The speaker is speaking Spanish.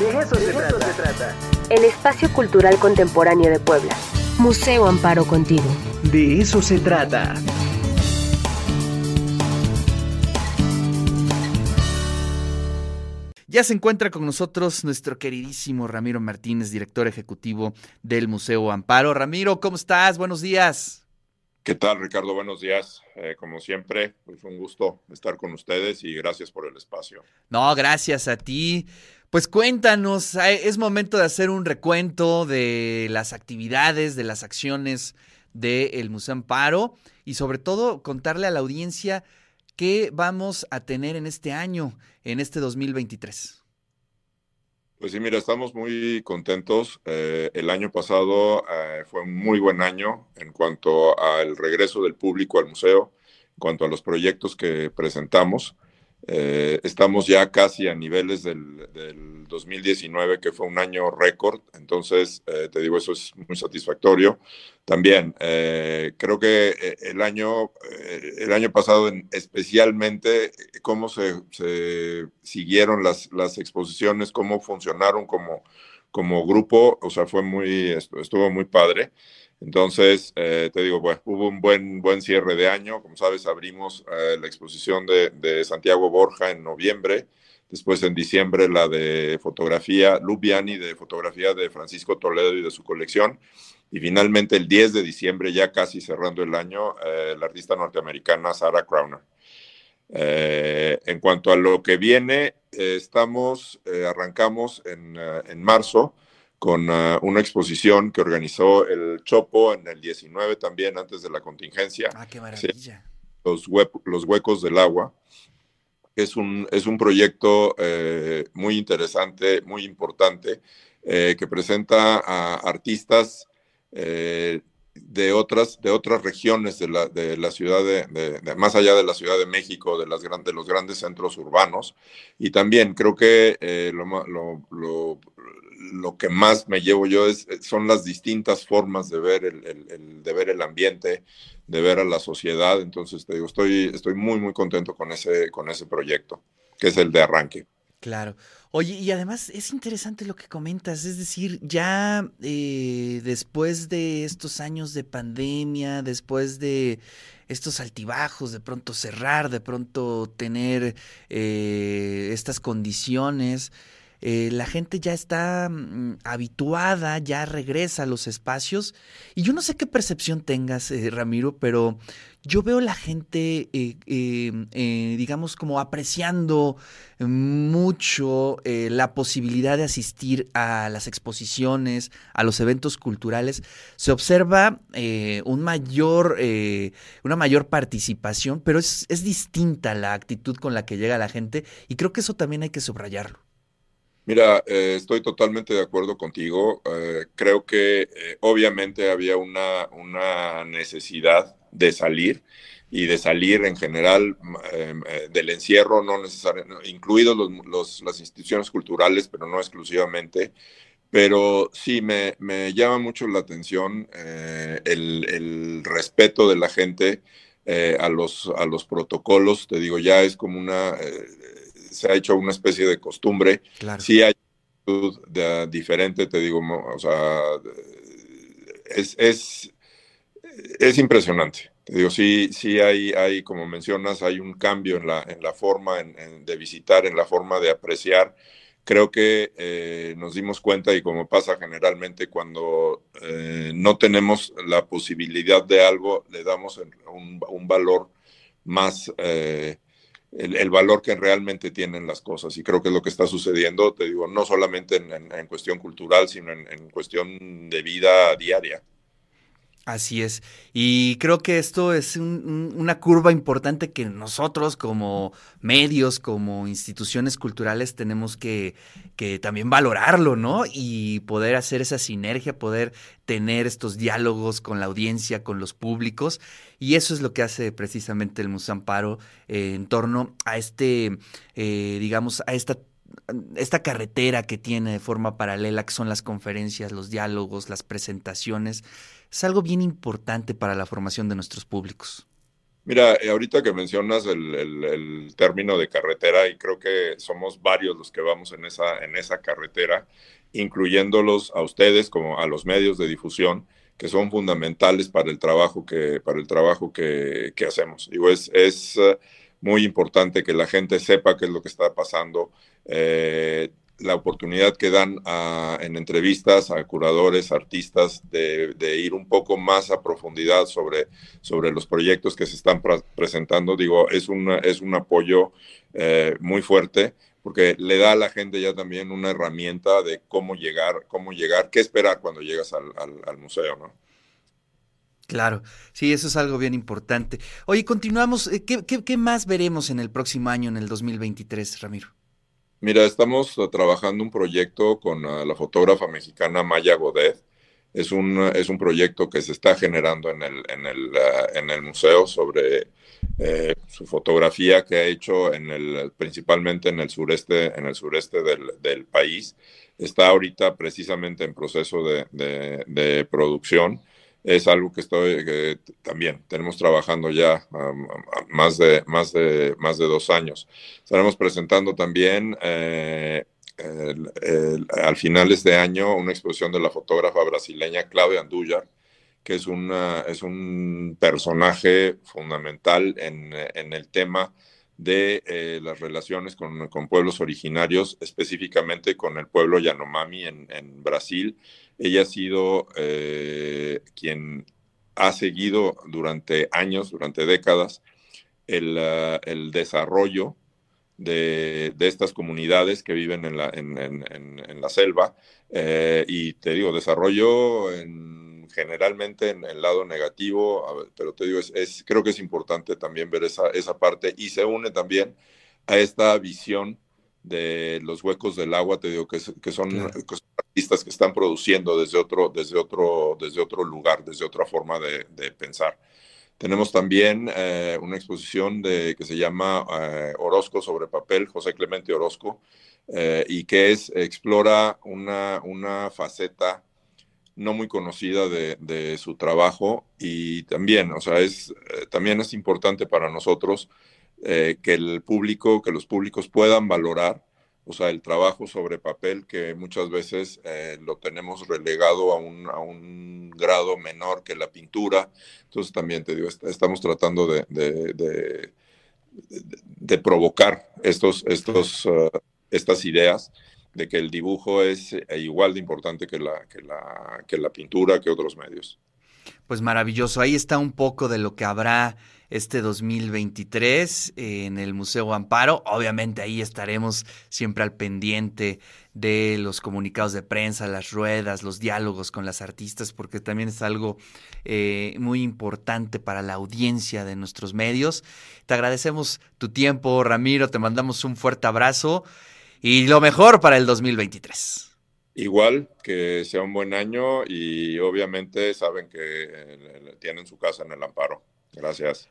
De eso, se, trata. se trata. El espacio cultural contemporáneo de Puebla. Museo Amparo contigo. De eso se trata. Ya se encuentra con nosotros nuestro queridísimo Ramiro Martínez, director ejecutivo del Museo Amparo. Ramiro, ¿cómo estás? Buenos días. ¿Qué tal, Ricardo? Buenos días. Eh, como siempre, pues un gusto estar con ustedes y gracias por el espacio. No, gracias a ti. Pues cuéntanos, eh, es momento de hacer un recuento de las actividades, de las acciones del Museo Amparo y sobre todo contarle a la audiencia qué vamos a tener en este año, en este 2023. Pues sí, mira, estamos muy contentos. Eh, el año pasado eh, fue un muy buen año en cuanto al regreso del público al museo, en cuanto a los proyectos que presentamos. Eh, estamos ya casi a niveles del, 2019, que fue un año récord. Entonces, eh, te digo, eso es muy satisfactorio. También, eh, creo que el año, el año pasado, especialmente, cómo se, siguieron las, las, exposiciones, cómo funcionaron como, como grupo, o sea, fue muy, estuvo muy padre. Entonces, eh, te digo, pues hubo un buen, buen cierre de año. Como sabes, abrimos eh, la exposición de, Santiago Borja en noviembre. Después, en diciembre, la de fotografía, Lubiani, de fotografía de Francisco Toledo y de su colección. Y finalmente, el 10 de diciembre, ya casi cerrando el año, eh, la artista norteamericana Sarah Crowner. En cuanto a lo que viene, estamos, arrancamos en, en marzo con una exposición que organizó el Chopo en el 19 también, antes de la contingencia. Ah, qué maravilla. Los, los huecos del agua. Es un, es un proyecto eh, muy interesante, muy importante, eh, que presenta a artistas eh, de, otras, de otras regiones de la, de la ciudad, de, más allá de la Ciudad de México, de, las, de los grandes centros urbanos. Y también creo que lo, lo, lo que más me llevo yo es, eh, son las distintas formas de ver el, de ver el ambiente, de ver a la sociedad. Entonces, te digo, estoy, estoy muy, muy contento con ese, con ese proyecto, que es el de arranque. Claro. Oye, y además es interesante lo que comentas, es decir, ya eh, después de estos años de pandemia, después de estos altibajos, de pronto cerrar, de pronto tener eh, estas condiciones, eh, la gente ya está mm, habituada, ya regresa a los espacios. Y yo no sé qué percepción tengas, eh, Ramiro, pero yo veo la gente, eh, digamos, como apreciando mucho la posibilidad de asistir a las exposiciones, a los eventos culturales. Se observa un mayor, una mayor participación, pero es distinta la actitud con la que llega la gente y creo que eso también hay que subrayarlo. Mira, eh, estoy totalmente de acuerdo contigo. Eh, creo que eh, obviamente había una, una, necesidad de salir y de salir en general em, del encierro, no necesariamente, incluidos los, las instituciones culturales, pero no exclusivamente. Pero sí, me, me llama mucho la atención el, el, respeto de la gente a, los, a los protocolos. Te digo, ya es como una se ha hecho una especie de costumbre. Sí hay de, diferente, te digo, o sea, es, es, es impresionante. Te digo, sí, sí hay, hay, como mencionas, hay un cambio en la, en la forma de visitar, en la forma de apreciar. Creo que eh, nos dimos cuenta y como pasa generalmente cuando eh, no tenemos la posibilidad de algo, le damos un, un valor más, eh, el, valor que realmente tienen las cosas. Y creo que es lo que está sucediendo, te digo, no solamente en, cuestión cultural, sino en, cuestión de vida diaria. Así es. Y creo que esto es una curva importante que nosotros como medios, como instituciones culturales tenemos que, que, también valorarlo, ¿no? Y poder hacer esa sinergia, poder tener estos diálogos con la audiencia, con los públicos. Y eso es lo que hace precisamente el Museo Amparo eh, en torno a este, eh, digamos, a esta esta carretera que tiene de forma paralela, que son las conferencias, los diálogos, las presentaciones, es algo bien importante para la formación de nuestros públicos. Mira, eh, ahorita que mencionas el, término de carretera, y creo que somos varios los que vamos en esa, en esa carretera, incluyéndolos a ustedes como a los medios de difusión, que son fundamentales para el trabajo que, para el trabajo que, que hacemos. Digo, es, es eh, muy importante que la gente sepa qué es lo que está pasando. Eh, la oportunidad que dan en entrevistas a curadores, artistas, de, ir un poco más a profundidad sobre, sobre los proyectos que se están presentando, digo, es, una, es un apoyo eh, muy fuerte porque le da a la gente ya también una herramienta de cómo llegar, cómo llegar, qué esperar cuando llegas al, museo, ¿no? Claro, sí, eso es algo bien importante. Oye, continuamos. Eh, ¿Qué, qué, qué más veremos en el próximo año, en el 2023, Ramiro? Mira, estamos trabajando un proyecto con ah, la fotógrafa mexicana Maya Godet. Es un, es un proyecto que se está generando en el, en el, ah, en el museo sobre eh, su fotografía que ha hecho en el, principalmente en el sureste, en el sureste del, del país. Está ahorita precisamente en proceso de, de producción es algo que estoy también tenemos trabajando ya más, de, más, de, más de dos años. Estaremos presentando también eh, al finales de año una exposición de la fotógrafa brasileña Claudia Andújar, que es, una, es un personaje fundamental en, en el tema de eh, las relaciones con, con, pueblos originarios, específicamente con el pueblo Yanomami en, en Brasil. Ella ha sido eh, quien ha seguido durante años, durante décadas, el, el desarrollo de, estas comunidades que viven en la, selva. Eh, y te digo, desarrollo en generalmente en el lado negativo, pero te digo, es, creo que es importante también ver esa, esa parte y se une también a esta visión de los huecos del agua, te digo que, que, son, artistas que están produciendo desde otro, desde otro, desde otro lugar, desde otra forma de, pensar. Tenemos también eh, una exposición de, que se llama eh, Orozco sobre papel, José Clemente Orozco, eh, y que es, explora una, una faceta no muy conocida de, su trabajo y también, o sea, es, eh, también es importante para nosotros eh, que el público, que los públicos puedan valorar, o sea, el trabajo sobre papel que muchas veces eh, lo tenemos relegado a un, a un, grado menor que la pintura. Entonces también te digo, estamos tratando de, de, de, provocar estos, estos, estas ideas de que el dibujo es eh, igual de importante que la, que la, que la pintura, que otros medios. Pues maravilloso, ahí está un poco de lo que habrá este 2023 en el Museo Amparo. Obviamente ahí estaremos siempre al pendiente de los comunicados de prensa, las ruedas, los diálogos con las artistas, porque también es algo eh, muy importante para la audiencia de nuestros medios. Te agradecemos tu tiempo, Ramiro, te mandamos un fuerte abrazo y lo mejor para el 2023. Igual, que sea un buen año y obviamente saben que eh, tienen su casa en el amparo. Gracias.